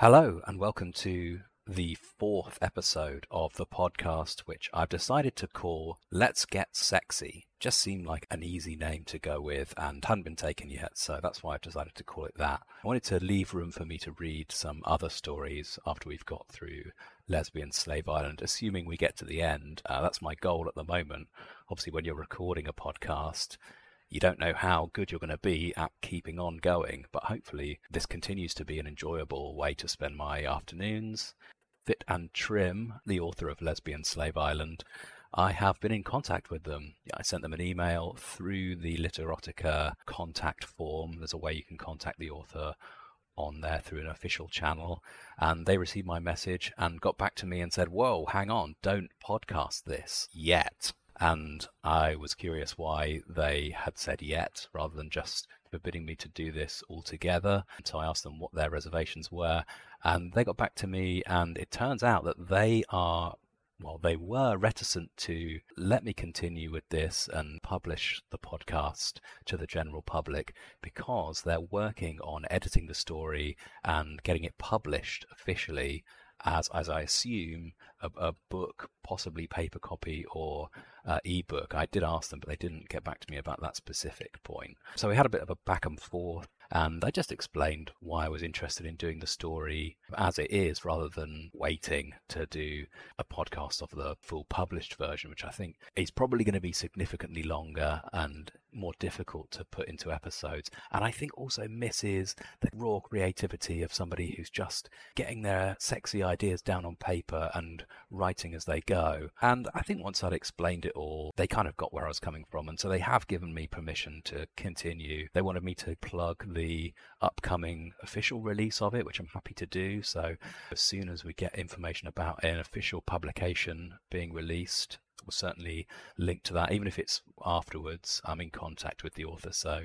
Hello, and welcome to the fourth episode of the podcast, which I've decided to call Let's Get Sexy. Just seemed like an easy name to go with and hadn't been taken yet, so that's why I've decided to call it that. I wanted to leave room for me to read some other stories after we've got through Lesbian Slave Island, assuming we get to the end. Uh, that's my goal at the moment. Obviously, when you're recording a podcast, you don't know how good you're going to be at keeping on going, but hopefully this continues to be an enjoyable way to spend my afternoons. Fit and Trim, the author of Lesbian Slave Island, I have been in contact with them. I sent them an email through the Literotica contact form. There's a way you can contact the author on there through an official channel. And they received my message and got back to me and said, Whoa, hang on, don't podcast this yet. And I was curious why they had said yet rather than just forbidding me to do this altogether. So I asked them what their reservations were, and they got back to me. And it turns out that they are well, they were reticent to let me continue with this and publish the podcast to the general public because they're working on editing the story and getting it published officially as, as I assume, a, a book, possibly paper copy or uh, ebook. I did ask them, but they didn't get back to me about that specific point. So we had a bit of a back and forth and I just explained why I was interested in doing the story as it is rather than waiting to do a podcast of the full published version, which I think is probably going to be significantly longer and more difficult to put into episodes. And I think also misses the raw creativity of somebody who's just getting their sexy ideas down on paper and writing as they go. And I think once I'd explained it all, they kind of got where I was coming from. And so they have given me permission to continue. They wanted me to plug the upcoming official release of it, which I'm happy to do. So as soon as we get information about an official publication being released, we'll certainly link to that. Even if it's afterwards, I'm in contact with the author, so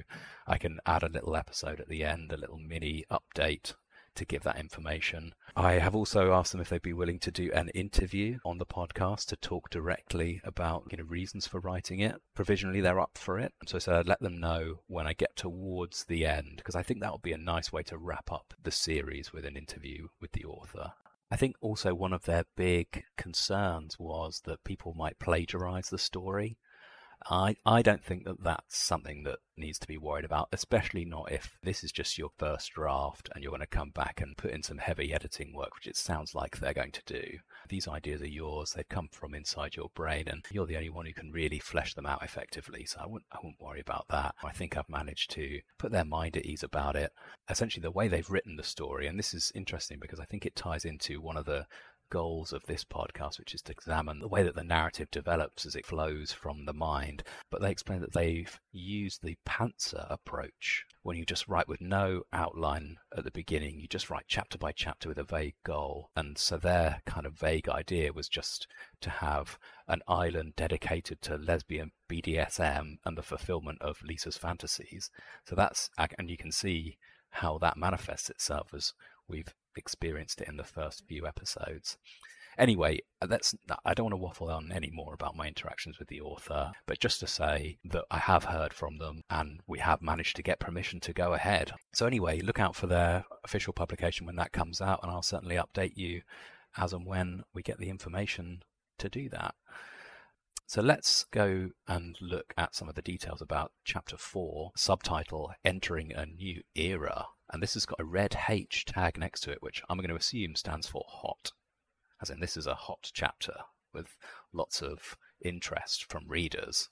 I can add a little episode at the end, a little mini update to give that information. I have also asked them if they'd be willing to do an interview on the podcast to talk directly about you know reasons for writing it. Provisionally, they're up for it, so I said I'd let them know when I get towards the end because I think that would be a nice way to wrap up the series with an interview with the author. I think also one of their big concerns was that people might plagiarize the story. I, I don't think that that's something that needs to be worried about, especially not if this is just your first draft and you're going to come back and put in some heavy editing work, which it sounds like they're going to do. These ideas are yours, they've come from inside your brain, and you're the only one who can really flesh them out effectively. So I wouldn't, I wouldn't worry about that. I think I've managed to put their mind at ease about it. Essentially, the way they've written the story, and this is interesting because I think it ties into one of the goals of this podcast, which is to examine the way that the narrative develops as it flows from the mind. But they explain that they've used the Pantser approach when you just write with no outline at the beginning, you just write chapter by chapter with a vague goal. And so their kind of vague idea was just to have an island dedicated to lesbian BDSM and the fulfillment of Lisa's fantasies. So that's, and you can see how that manifests itself as we've experienced it in the first few episodes. Anyway, uh, that's I don't want to waffle on any more about my interactions with the author, but just to say that I have heard from them and we have managed to get permission to go ahead. So anyway, look out for their official publication when that comes out and I'll certainly update you as and when we get the information to do that. So let's go and look at some of the details about chapter 4, subtitle Entering a New Era. And this has got a red H tag next to it, which I'm going to assume stands for hot. As in, this is a hot chapter with lots of interest from readers.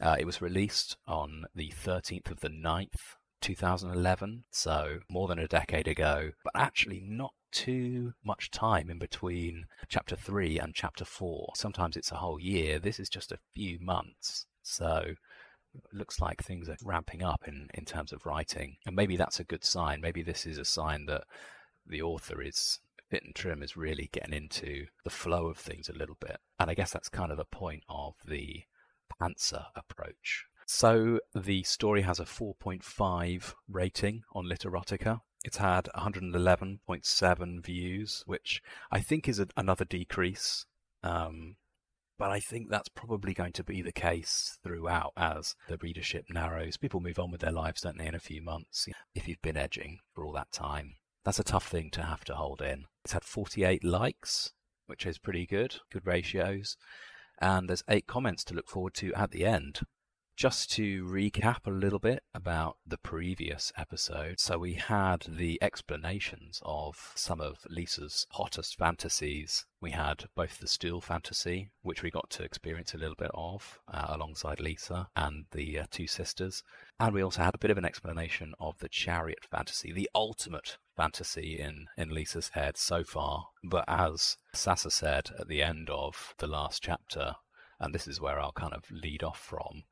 Uh, it was released on the 13th of the 9th, 2011, so more than a decade ago, but actually not too much time in between chapter 3 and chapter 4. Sometimes it's a whole year. This is just a few months. So looks like things are ramping up in, in terms of writing. And maybe that's a good sign. Maybe this is a sign that the author is fit and trim is really getting into the flow of things a little bit. And I guess that's kind of the point of the Pantser approach. So the story has a 4.5 rating on Literotica. It's had 111.7 views, which I think is a, another decrease. Um, but I think that's probably going to be the case throughout as the readership narrows. People move on with their lives, don't they, in a few months, if you've been edging for all that time. That's a tough thing to have to hold in. It's had 48 likes, which is pretty good, good ratios. And there's eight comments to look forward to at the end. Just to recap a little bit about the previous episode. So, we had the explanations of some of Lisa's hottest fantasies. We had both the stool fantasy, which we got to experience a little bit of uh, alongside Lisa and the uh, two sisters. And we also had a bit of an explanation of the chariot fantasy, the ultimate fantasy in, in Lisa's head so far. But as Sasa said at the end of the last chapter, and this is where I'll kind of lead off from,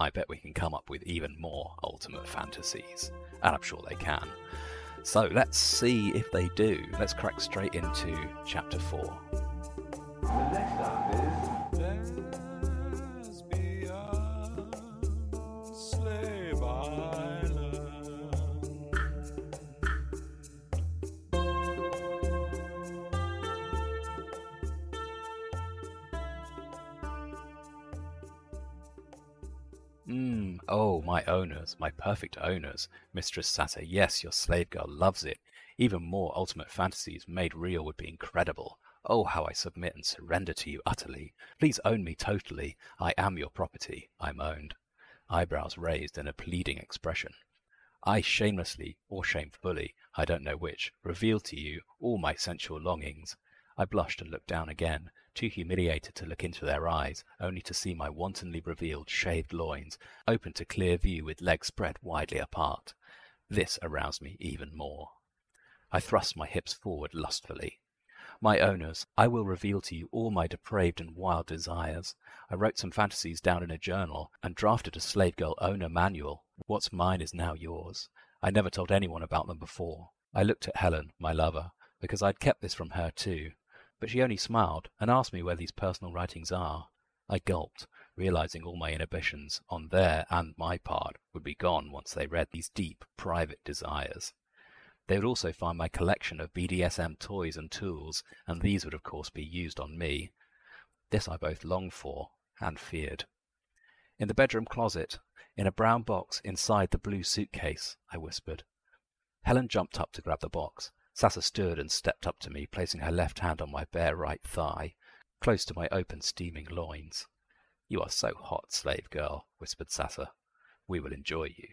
I bet we can come up with even more ultimate fantasies. And I'm sure they can. So let's see if they do. Let's crack straight into chapter 4. My owners, my perfect owners. Mistress Sata, yes, your slave girl loves it. Even more ultimate fantasies made real would be incredible. Oh, how I submit and surrender to you utterly. Please own me totally. I am your property, I moaned, eyebrows raised in a pleading expression. I shamelessly, or shamefully, I don't know which, revealed to you all my sensual longings. I blushed and looked down again, too humiliated to look into their eyes, only to see my wantonly revealed shaved loins, open to clear view with legs spread widely apart. This aroused me even more. I thrust my hips forward lustfully. My owners, I will reveal to you all my depraved and wild desires. I wrote some fantasies down in a journal and drafted a slave girl owner manual. What's mine is now yours. I never told anyone about them before. I looked at Helen, my lover, because I'd kept this from her too, but she only smiled and asked me where these personal writings are. I gulped, realizing all my inhibitions on their and my part would be gone once they read these deep, private desires. They would also find my collection of BDSM toys and tools, and these would of course be used on me. This I both longed for and feared. In the bedroom closet, in a brown box inside the blue suitcase, I whispered. Helen jumped up to grab the box. Sasa stood and stepped up to me, placing her left hand on my bare right thigh, close to my open, steaming loins. You are so hot, slave girl, whispered Sasa. We will enjoy you.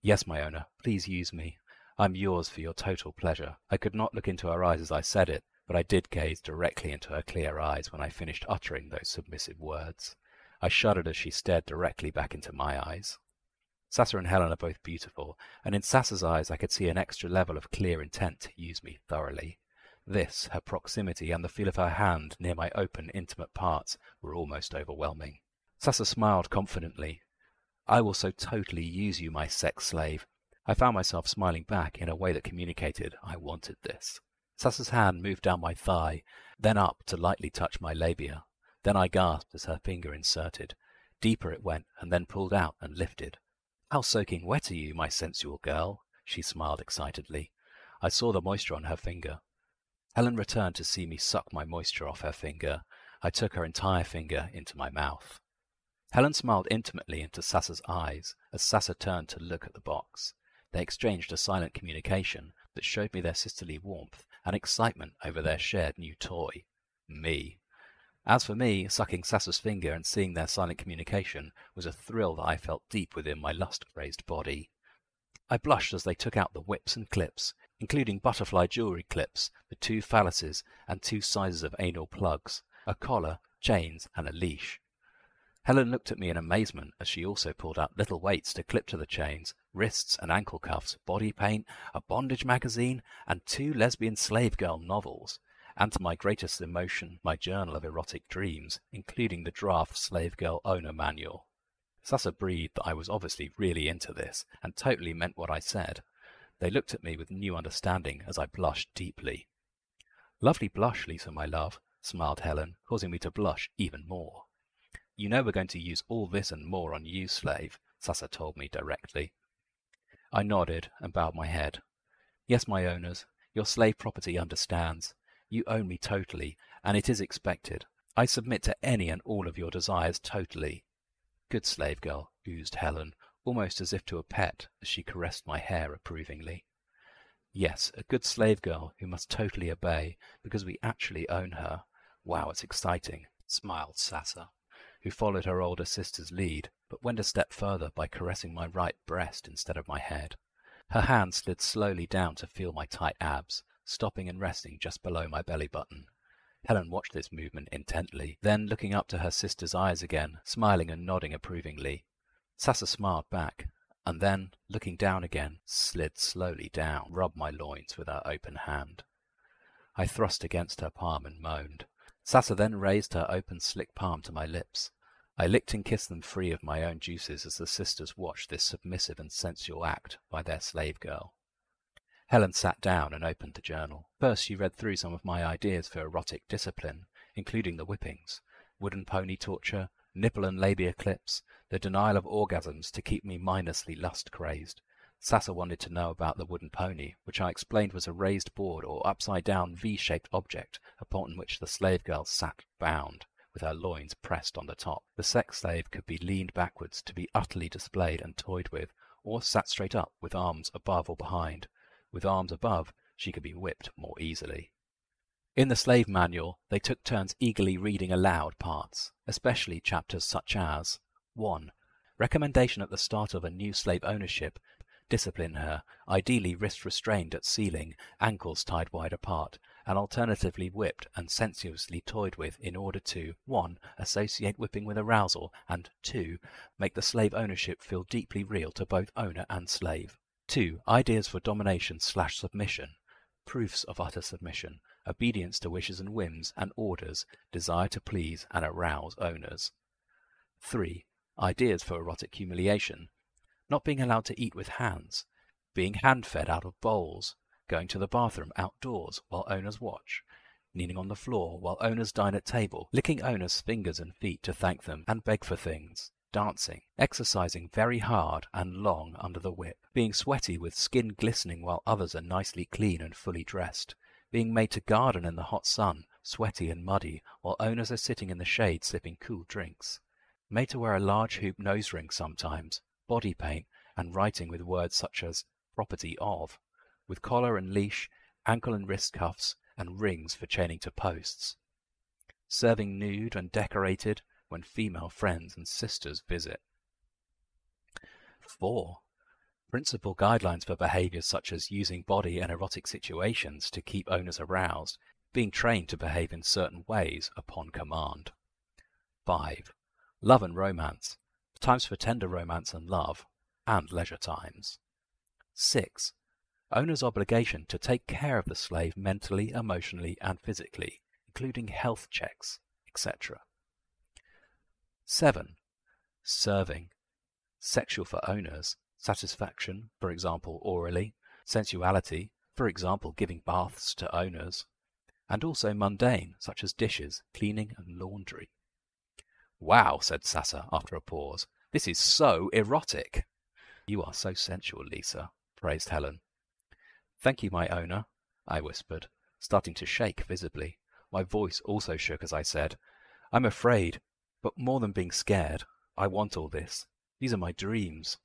Yes, my owner, please use me. I'm yours for your total pleasure. I could not look into her eyes as I said it, but I did gaze directly into her clear eyes when I finished uttering those submissive words. I shuddered as she stared directly back into my eyes. Sasa and Helen are both beautiful, and in Sasa's eyes I could see an extra level of clear intent to use me thoroughly. This, her proximity, and the feel of her hand near my open, intimate parts were almost overwhelming. Sasa smiled confidently. I will so totally use you, my sex slave. I found myself smiling back in a way that communicated I wanted this. Sasa's hand moved down my thigh, then up to lightly touch my labia. Then I gasped as her finger inserted. Deeper it went, and then pulled out and lifted. How soaking wet are you, my sensual girl? She smiled excitedly. I saw the moisture on her finger. Helen returned to see me suck my moisture off her finger. I took her entire finger into my mouth. Helen smiled intimately into Sasa's eyes as Sasa turned to look at the box. They exchanged a silent communication that showed me their sisterly warmth and excitement over their shared new toy, me. As for me, sucking Sasa's finger and seeing their silent communication was a thrill that I felt deep within my lust-crazed body. I blushed as they took out the whips and clips, including butterfly jewelry clips, the two phalluses, and two sizes of anal plugs, a collar, chains, and a leash. Helen looked at me in amazement as she also pulled out little weights to clip to the chains, wrists and ankle cuffs, body paint, a bondage magazine, and two lesbian slave girl novels and to my greatest emotion, my journal of erotic dreams, including the draft slave girl owner manual. Sasa breathed that I was obviously really into this, and totally meant what I said. They looked at me with new understanding as I blushed deeply. Lovely blush, Lisa, my love, smiled Helen, causing me to blush even more. You know we're going to use all this and more on you, slave, Sasa told me directly. I nodded and bowed my head. Yes, my owners, your slave property understands. You own me totally, and it is expected. I submit to any and all of your desires totally. Good slave girl, oozed Helen, almost as if to a pet, as she caressed my hair approvingly. Yes, a good slave girl who must totally obey because we actually own her. Wow, it's exciting, smiled Sasa, who followed her older sister's lead, but went a step further by caressing my right breast instead of my head. Her hand slid slowly down to feel my tight abs, stopping and resting just below my belly button. Helen watched this movement intently, then looking up to her sister's eyes again, smiling and nodding approvingly. Sasa smiled back, and then, looking down again, slid slowly down, rubbed my loins with her open hand. I thrust against her palm and moaned. Sasa then raised her open, slick palm to my lips. I licked and kissed them free of my own juices as the sisters watched this submissive and sensual act by their slave girl. Helen sat down and opened the journal. First she read through some of my ideas for erotic discipline, including the whippings, wooden pony torture, nipple and labia clips, the denial of orgasms to keep me mindlessly lust crazed. Sasa wanted to know about the wooden pony, which I explained was a raised board or upside down V shaped object upon which the slave girl sat bound, with her loins pressed on the top. The sex slave could be leaned backwards to be utterly displayed and toyed with, or sat straight up with arms above or behind, with arms above, she could be whipped more easily. In the slave manual, they took turns eagerly reading aloud parts, especially chapters such as 1. Recommendation at the start of a new slave ownership discipline her, ideally wrist restrained at ceiling, ankles tied wide apart, and alternatively whipped and sensuously toyed with in order to 1. associate whipping with arousal, and 2. make the slave ownership feel deeply real to both owner and slave. 2. Ideas for domination slash submission. Proofs of utter submission. Obedience to wishes and whims and orders. Desire to please and arouse owners. 3. Ideas for erotic humiliation. Not being allowed to eat with hands. Being hand fed out of bowls. Going to the bathroom outdoors while owners watch. Kneeling on the floor while owners dine at table. Licking owners' fingers and feet to thank them and beg for things dancing, exercising very hard and long under the whip, being sweaty with skin glistening while others are nicely clean and fully dressed, being made to garden in the hot sun, sweaty and muddy, while owners are sitting in the shade sipping cool drinks, made to wear a large hoop nose ring sometimes, body paint, and writing with words such as property of, with collar and leash, ankle and wrist cuffs, and rings for chaining to posts. Serving nude and decorated, when female friends and sisters visit. 4. Principal guidelines for behaviors such as using body in erotic situations to keep owners aroused, being trained to behave in certain ways upon command. 5. Love and romance, times for tender romance and love, and leisure times. 6. Owner's obligation to take care of the slave mentally, emotionally, and physically, including health checks, etc. 7. Serving. Sexual for owners. Satisfaction, for example, orally. Sensuality, for example, giving baths to owners. And also mundane, such as dishes, cleaning, and laundry. Wow, said Sasa after a pause. This is so erotic. You are so sensual, Lisa, praised Helen. Thank you, my owner, I whispered, starting to shake visibly. My voice also shook as I said, I'm afraid but more than being scared, I want all this. These are my dreams.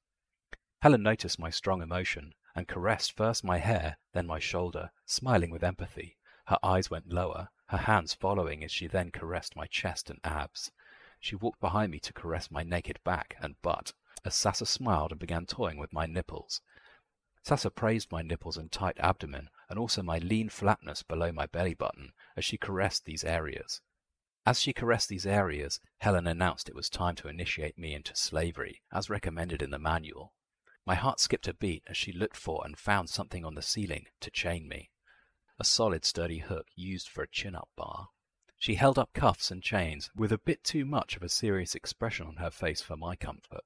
Helen noticed my strong emotion and caressed first my hair, then my shoulder, smiling with empathy. Her eyes went lower, her hands following as she then caressed my chest and abs. She walked behind me to caress my naked back and butt, as Sasa smiled and began toying with my nipples. Sasa praised my nipples and tight abdomen, and also my lean flatness below my belly button, as she caressed these areas. As she caressed these areas, Helen announced it was time to initiate me into slavery, as recommended in the manual. My heart skipped a beat as she looked for and found something on the ceiling to chain me. A solid, sturdy hook used for a chin-up bar. She held up cuffs and chains, with a bit too much of a serious expression on her face for my comfort.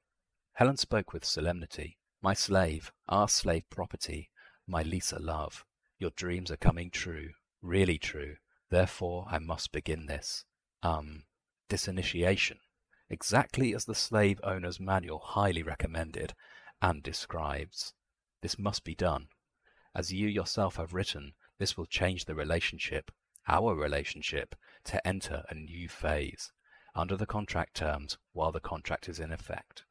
Helen spoke with solemnity. My slave, our slave property, my Lisa love, your dreams are coming true, really true. Therefore I must begin this um, this initiation, exactly as the slave owner's manual highly recommended and describes. This must be done. As you yourself have written, this will change the relationship, our relationship, to enter a new phase, under the contract terms while the contract is in effect.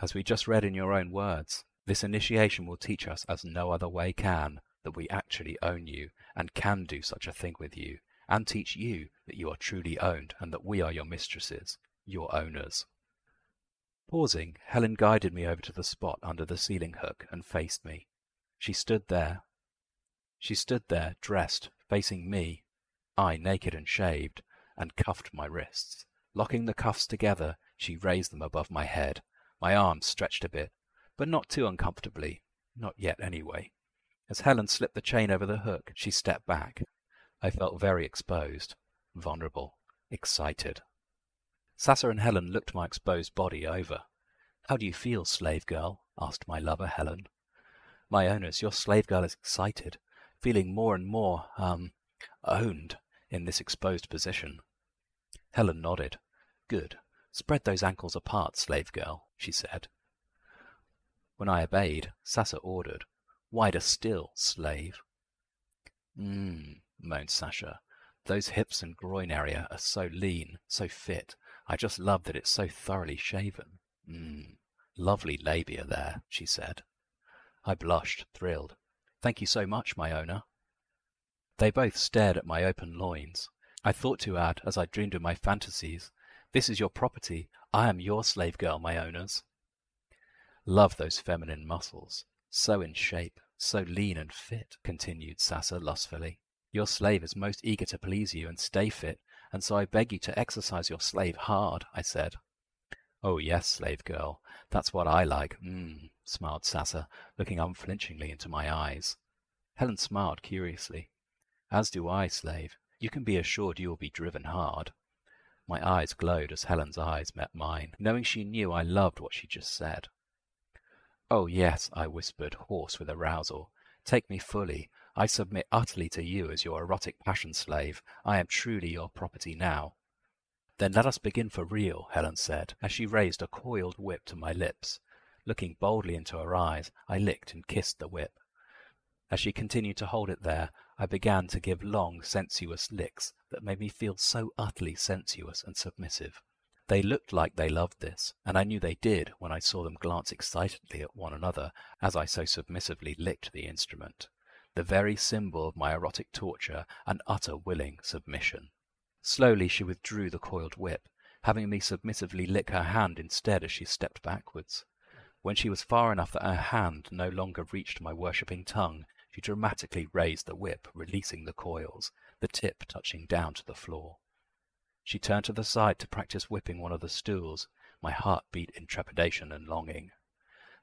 As we just read in your own words, This initiation will teach us as no other way can that we actually own you and can do such a thing with you, and teach you that you are truly owned and that we are your mistresses, your owners. Pausing, Helen guided me over to the spot under the ceiling hook and faced me. She stood there. She stood there, dressed, facing me, I naked and shaved, and cuffed my wrists. Locking the cuffs together, she raised them above my head. My arms stretched a bit, but not too uncomfortably. Not yet, anyway. As Helen slipped the chain over the hook, she stepped back. I felt very exposed, vulnerable, excited. Sasa and Helen looked my exposed body over. How do you feel, slave girl? asked my lover, Helen. My owners, your slave girl is excited, feeling more and more, um, owned in this exposed position. Helen nodded. Good. Spread those ankles apart, slave girl, she said. When I obeyed, Sasa ordered, Wider still, slave. Mmm, moaned Sasha. Those hips and groin area are so lean, so fit. I just love that it's so thoroughly shaven. Mmm, lovely labia there, she said. I blushed, thrilled. Thank you so much, my owner. They both stared at my open loins. I thought to add, as I dreamed of my fantasies, This is your property. I am your slave girl, my owners. Love those feminine muscles. So in shape, so lean and fit, continued Sasa lustfully. Your slave is most eager to please you and stay fit, and so I beg you to exercise your slave hard, I said. Oh, yes, slave girl, that's what I like, mmm, smiled Sasa, looking unflinchingly into my eyes. Helen smiled curiously. As do I, slave. You can be assured you will be driven hard. My eyes glowed as Helen's eyes met mine, knowing she knew I loved what she just said. Oh, yes, I whispered, hoarse with arousal. Take me fully. I submit utterly to you as your erotic passion slave. I am truly your property now. Then let us begin for real, Helen said, as she raised a coiled whip to my lips. Looking boldly into her eyes, I licked and kissed the whip. As she continued to hold it there, I began to give long, sensuous licks that made me feel so utterly sensuous and submissive. They looked like they loved this, and I knew they did when I saw them glance excitedly at one another as I so submissively licked the instrument, the very symbol of my erotic torture and utter willing submission. Slowly she withdrew the coiled whip, having me submissively lick her hand instead as she stepped backwards. When she was far enough that her hand no longer reached my worshipping tongue, she dramatically raised the whip, releasing the coils, the tip touching down to the floor. She turned to the side to practice whipping one of the stools. My heart beat in trepidation and longing.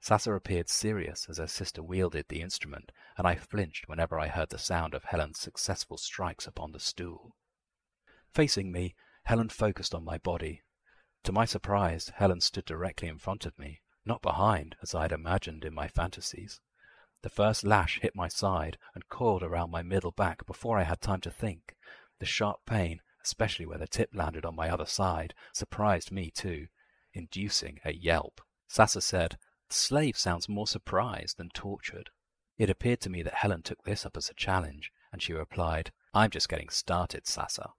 Sasa appeared serious as her sister wielded the instrument, and I flinched whenever I heard the sound of Helen's successful strikes upon the stool. Facing me, Helen focused on my body. To my surprise, Helen stood directly in front of me, not behind, as I had imagined in my fantasies. The first lash hit my side and coiled around my middle back before I had time to think. The sharp pain especially where the tip landed on my other side, surprised me too, inducing a yelp. Sasa said, The slave sounds more surprised than tortured. It appeared to me that Helen took this up as a challenge, and she replied, I'm just getting started, Sasa.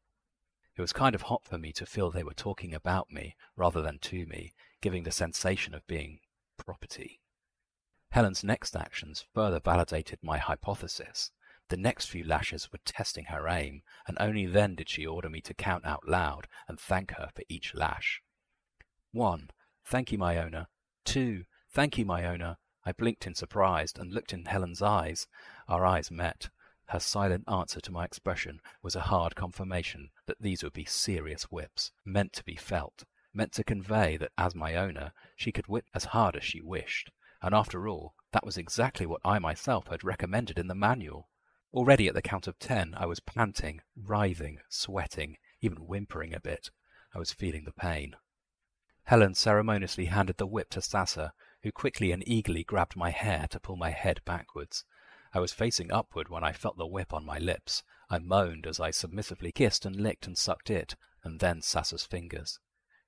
It was kind of hot for me to feel they were talking about me rather than to me, giving the sensation of being property. Helen's next actions further validated my hypothesis. The next few lashes were testing her aim, and only then did she order me to count out loud and thank her for each lash. One, thank you, my owner. Two, thank you, my owner. I blinked in surprise and looked in Helen's eyes. Our eyes met. Her silent answer to my expression was a hard confirmation that these would be serious whips, meant to be felt, meant to convey that as my owner she could whip as hard as she wished. And after all, that was exactly what I myself had recommended in the manual. Already at the count of ten I was panting, writhing, sweating, even whimpering a bit. I was feeling the pain. Helen ceremoniously handed the whip to Sasa, who quickly and eagerly grabbed my hair to pull my head backwards. I was facing upward when I felt the whip on my lips. I moaned as I submissively kissed and licked and sucked it, and then Sasa's fingers.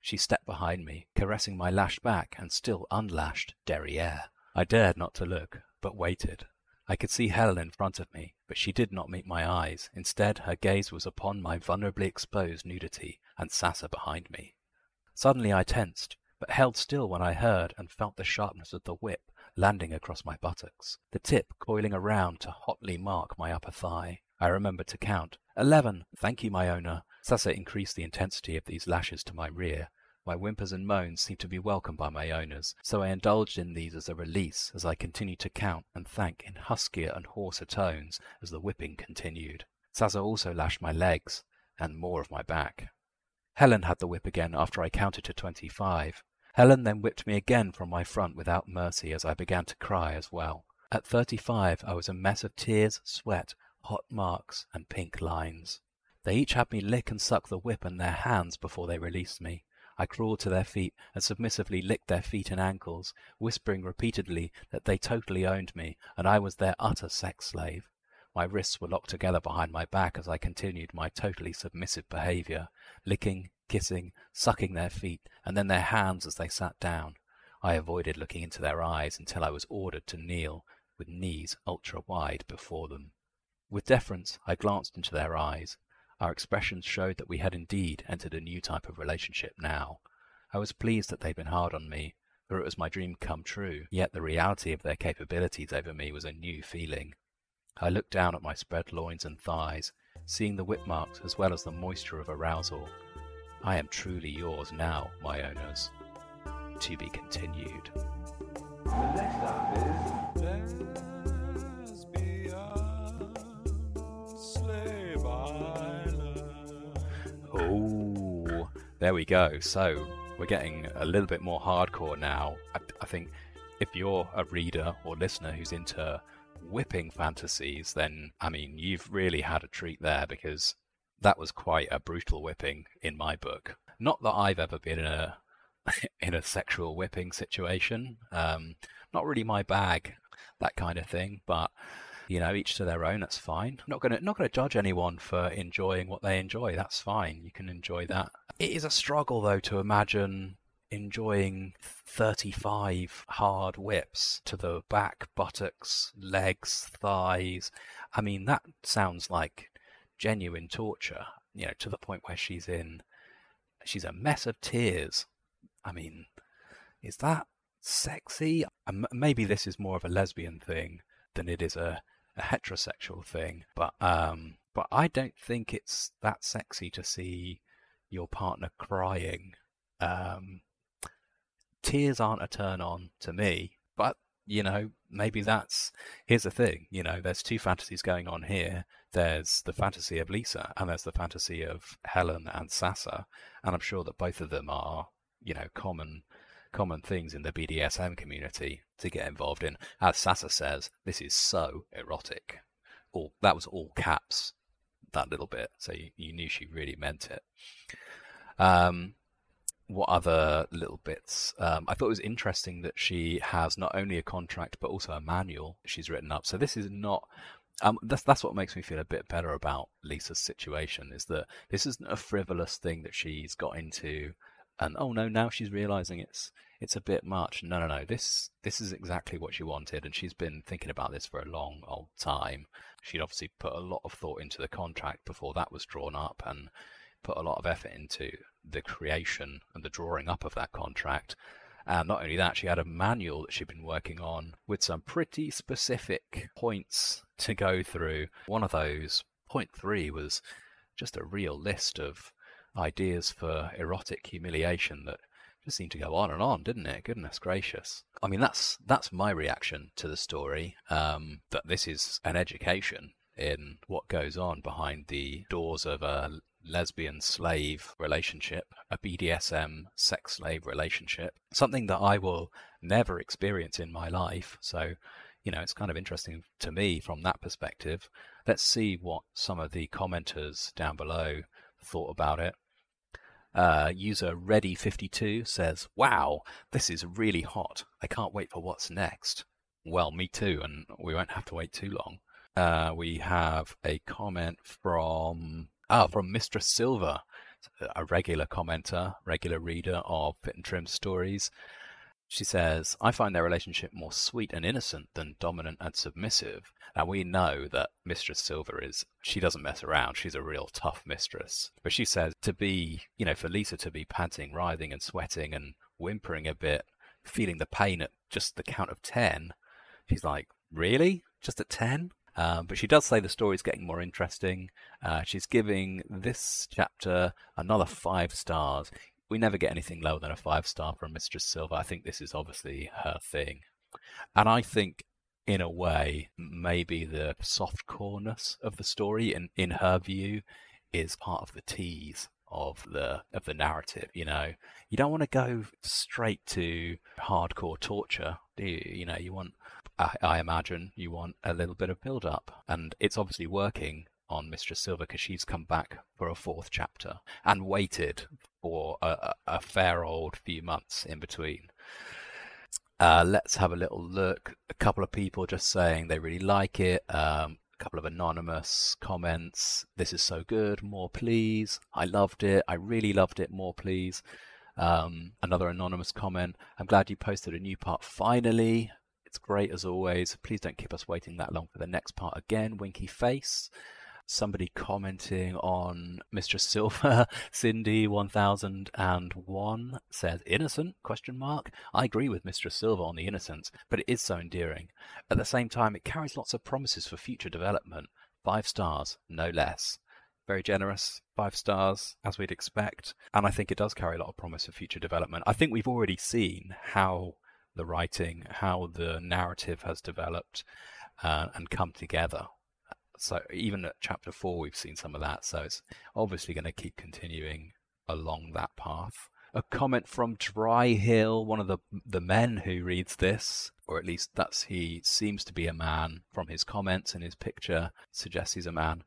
She stepped behind me, caressing my lashed back and still unlashed derriere. I dared not to look, but waited. I could see Helen in front of me, but she did not meet my eyes. Instead, her gaze was upon my vulnerably exposed nudity and Sasa behind me. Suddenly I tensed, but held still when I heard and felt the sharpness of the whip landing across my buttocks, the tip coiling around to hotly mark my upper thigh. I remembered to count. Eleven! Thank you, my owner. Sasa increased the intensity of these lashes to my rear. My whimpers and moans seemed to be welcomed by my owners, so I indulged in these as a release as I continued to count and thank in huskier and hoarser tones as the whipping continued. Sasa also lashed my legs and more of my back. Helen had the whip again after I counted to twenty-five. Helen then whipped me again from my front without mercy as I began to cry as well. At thirty-five I was a mess of tears, sweat, hot marks, and pink lines. They each had me lick and suck the whip in their hands before they released me. I crawled to their feet and submissively licked their feet and ankles, whispering repeatedly that they totally owned me and I was their utter sex slave. My wrists were locked together behind my back as I continued my totally submissive behavior, licking, kissing, sucking their feet, and then their hands as they sat down. I avoided looking into their eyes until I was ordered to kneel, with knees ultra wide before them. With deference, I glanced into their eyes. Our expressions showed that we had indeed entered a new type of relationship now. I was pleased that they'd been hard on me, for it was my dream come true, yet the reality of their capabilities over me was a new feeling. I looked down at my spread loins and thighs, seeing the whip marks as well as the moisture of arousal. I am truly yours now, my owners. To be continued. The next is. Oh, there we go. So we're getting a little bit more hardcore now. I, I think if you're a reader or listener who's into whipping fantasies, then I mean, you've really had a treat there because that was quite a brutal whipping in my book. Not that I've ever been in a in a sexual whipping situation. Um, not really my bag, that kind of thing. But you know, each to their own. That's fine. Not gonna not gonna judge anyone for enjoying what they enjoy. That's fine. You can enjoy that. It is a struggle though to imagine enjoying 35 hard whips to the back, buttocks, legs, thighs. I mean, that sounds like genuine torture, you know, to the point where she's in, she's a mess of tears. I mean, is that sexy? And maybe this is more of a lesbian thing than it is a, a heterosexual thing, but um, but I don't think it's that sexy to see your partner crying. Um, tears aren't a turn on to me, but you know, maybe that's here's the thing, you know, there's two fantasies going on here. There's the fantasy of Lisa and there's the fantasy of Helen and Sasa, and I'm sure that both of them are, you know, common common things in the BDSM community to get involved in. As Sasa says, this is so erotic. All that was all caps, that little bit, so you, you knew she really meant it. Um, what other little bits? Um, I thought it was interesting that she has not only a contract but also a manual she's written up. So this is not. Um, that's that's what makes me feel a bit better about Lisa's situation is that this isn't a frivolous thing that she's got into, and oh no, now she's realizing it's it's a bit much. No, no, no. This this is exactly what she wanted, and she's been thinking about this for a long old time. She'd obviously put a lot of thought into the contract before that was drawn up, and put a lot of effort into the creation and the drawing up of that contract. And not only that, she had a manual that she'd been working on with some pretty specific points to go through. One of those, point three, was just a real list of ideas for erotic humiliation that just seemed to go on and on, didn't it? Goodness gracious. I mean, that's that's my reaction to the story. Um, that this is an education in what goes on behind the doors of a lesbian slave relationship, a BDSM sex slave relationship, something that I will never experience in my life. So, you know, it's kind of interesting to me from that perspective. Let's see what some of the commenters down below thought about it. Uh, user Ready52 says, Wow, this is really hot. I can't wait for what's next. Well, me too, and we won't have to wait too long. Uh, we have a comment from ah from Mistress Silver, a regular commenter, regular reader of Fit and Trim stories. She says, I find their relationship more sweet and innocent than dominant and submissive. And we know that Mistress Silver is, she doesn't mess around. She's a real tough mistress. But she says to be, you know, for Lisa to be panting, writhing and sweating and whimpering a bit feeling the pain at just the count of 10. She's like, Really? Just at 10? Um, but she does say the story's getting more interesting. Uh, she's giving this chapter another five stars. We never get anything lower than a five star from Mistress Silver. I think this is obviously her thing. And I think, in a way, maybe the soft coreness of the story, in, in her view, is part of the tease of the of the narrative. You know, you don't want to go straight to hardcore torture, do you? You know, you want, I, imagine, you want a little bit of build up, and it's obviously working on Mistress Silver because she's come back for a fourth chapter and waited for a, a, a fair old few months in between. Uh, let's have a little look. A couple of people just saying they really like it. Um, a couple of anonymous comments. This is so good. More, please. I loved it. I really loved it. More, please. Um, another anonymous comment. I'm glad you posted a new part finally. It's great as always. Please don't keep us waiting that long for the next part again. Winky face somebody commenting on Mistress Silver, Cindy 1001 says innocent question mark. I agree with Mistress Silver on the innocence, but it is so endearing. At the same time, it carries lots of promises for future development. Five stars, no less. Very generous, five stars, as we'd expect. And I think it does carry a lot of promise for future development. I think we've already seen how the writing, how the narrative has developed uh, and come together so even at chapter four, we've seen some of that. So it's obviously going to keep continuing along that path. A comment from Dry Hill, one of the the men who reads this, or at least that's he seems to be a man from his comments and his picture suggests he's a man.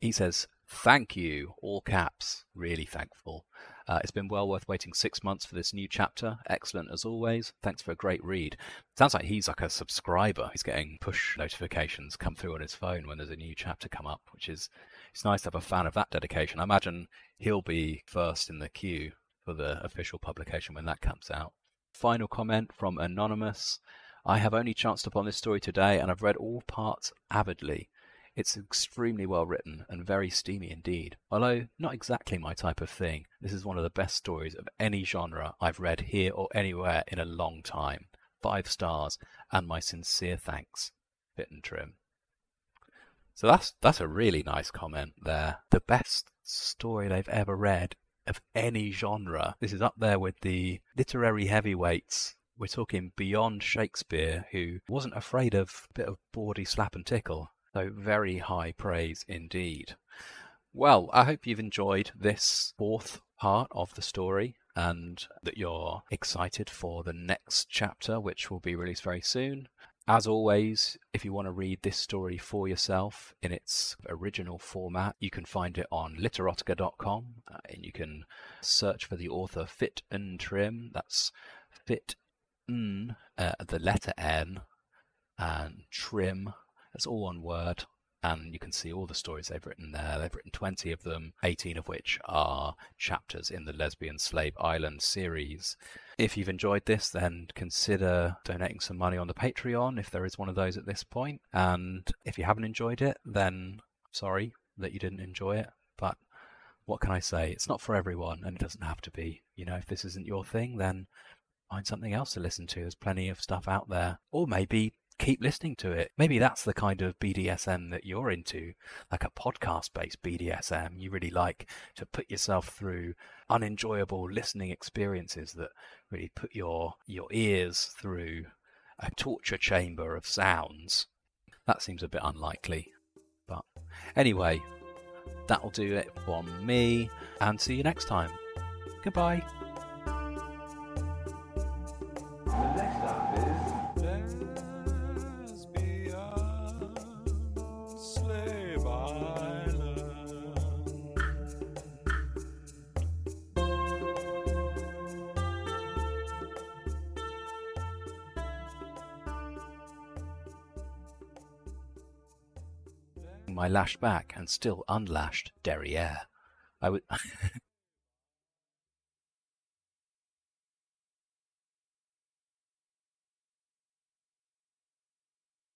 He says, "Thank you, all caps. Really thankful. Uh, it's been well worth waiting six months for this new chapter. Excellent as always. Thanks for a great read. Sounds like he's like a subscriber. He's getting push notifications come through on his phone when there's a new chapter come up, which is it's nice to have a fan of that dedication. I imagine he'll be first in the queue for the official publication when that comes out. Final comment from Anonymous. I have only chanced upon this story today and I've read all parts avidly. It's extremely well written and very steamy indeed. Although not exactly my type of thing, this is one of the best stories of any genre I've read here or anywhere in a long time. Five stars and my sincere thanks. Fit and trim. So that's that's a really nice comment there. The best story they've ever read of any genre. This is up there with the literary heavyweights. We're talking beyond Shakespeare, who wasn't afraid of a bit of bawdy slap and tickle. So very high praise indeed. Well, I hope you've enjoyed this fourth part of the story and that you're excited for the next chapter, which will be released very soon. As always, if you want to read this story for yourself in its original format, you can find it on literotica.com uh, and you can search for the author Fit and Trim. That's Fit N, uh, the letter N, and Trim it's all one word, and you can see all the stories they've written there. They've written 20 of them, 18 of which are chapters in the Lesbian Slave Island series. If you've enjoyed this, then consider donating some money on the Patreon if there is one of those at this point. And if you haven't enjoyed it, then sorry that you didn't enjoy it, but what can I say? It's not for everyone, and it doesn't have to be. You know, if this isn't your thing, then find something else to listen to. There's plenty of stuff out there. Or maybe keep listening to it. Maybe that's the kind of BDSM that you're into, like a podcast based BDSM. You really like to put yourself through unenjoyable listening experiences that really put your your ears through a torture chamber of sounds. That seems a bit unlikely. But anyway, that'll do it from me, and see you next time. Goodbye. My lashed back and still unlashed derriere. I would.